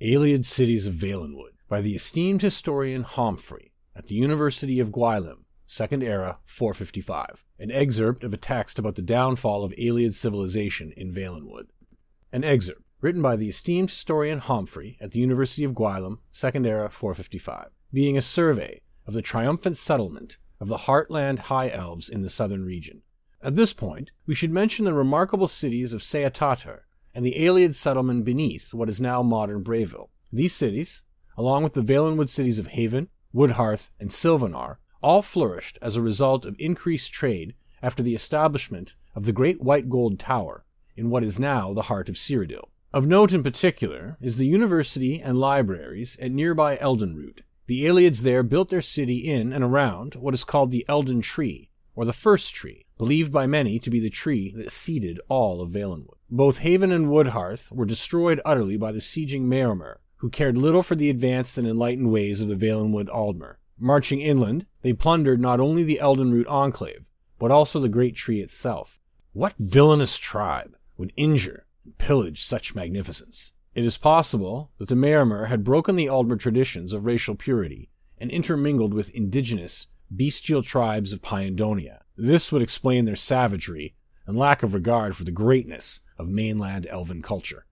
Ayleid Cities of Valenwood by the esteemed historian Homfrey at the University of Gwylim, Second Era, 455. An excerpt of a text about the downfall of Ayleid civilization in Valenwood. An excerpt written by the esteemed historian Homfrey at the University of Gwylim, Second Era, 455, being a survey of the triumphant settlement of the Heartland High Elves in the southern region. At this point, we should mention the remarkable cities of Seatatar and the Ayleid settlement beneath what is now modern Brayville. These cities, along with the Valenwood cities of Haven, Woodhearth, and Silvenar, all flourished as a result of increased trade after the establishment of the Great White Gold Tower in what is now the heart of Cyrodiil. Of note in particular is the university and libraries at nearby Eldenroot. The Ayleids there built their city in and around what is called the Elden Tree, or the First Tree, believed by many to be the tree that seeded all of Valenwood. Both Haven and Woodhearth were destroyed utterly by the sieging Maormer, who cared little for the advanced and enlightened ways of the Valenwood Aldmer. Marching inland, they plundered not only the Eldenroot enclave, but also the great tree itself. What villainous tribe would injure and pillage such magnificence? It is possible that the Maormer had broken the Aldmer traditions of racial purity and intermingled with indigenous, bestial tribes of Pyandonea. This would explain their savagery and lack of regard for the greatness of mainland elven culture.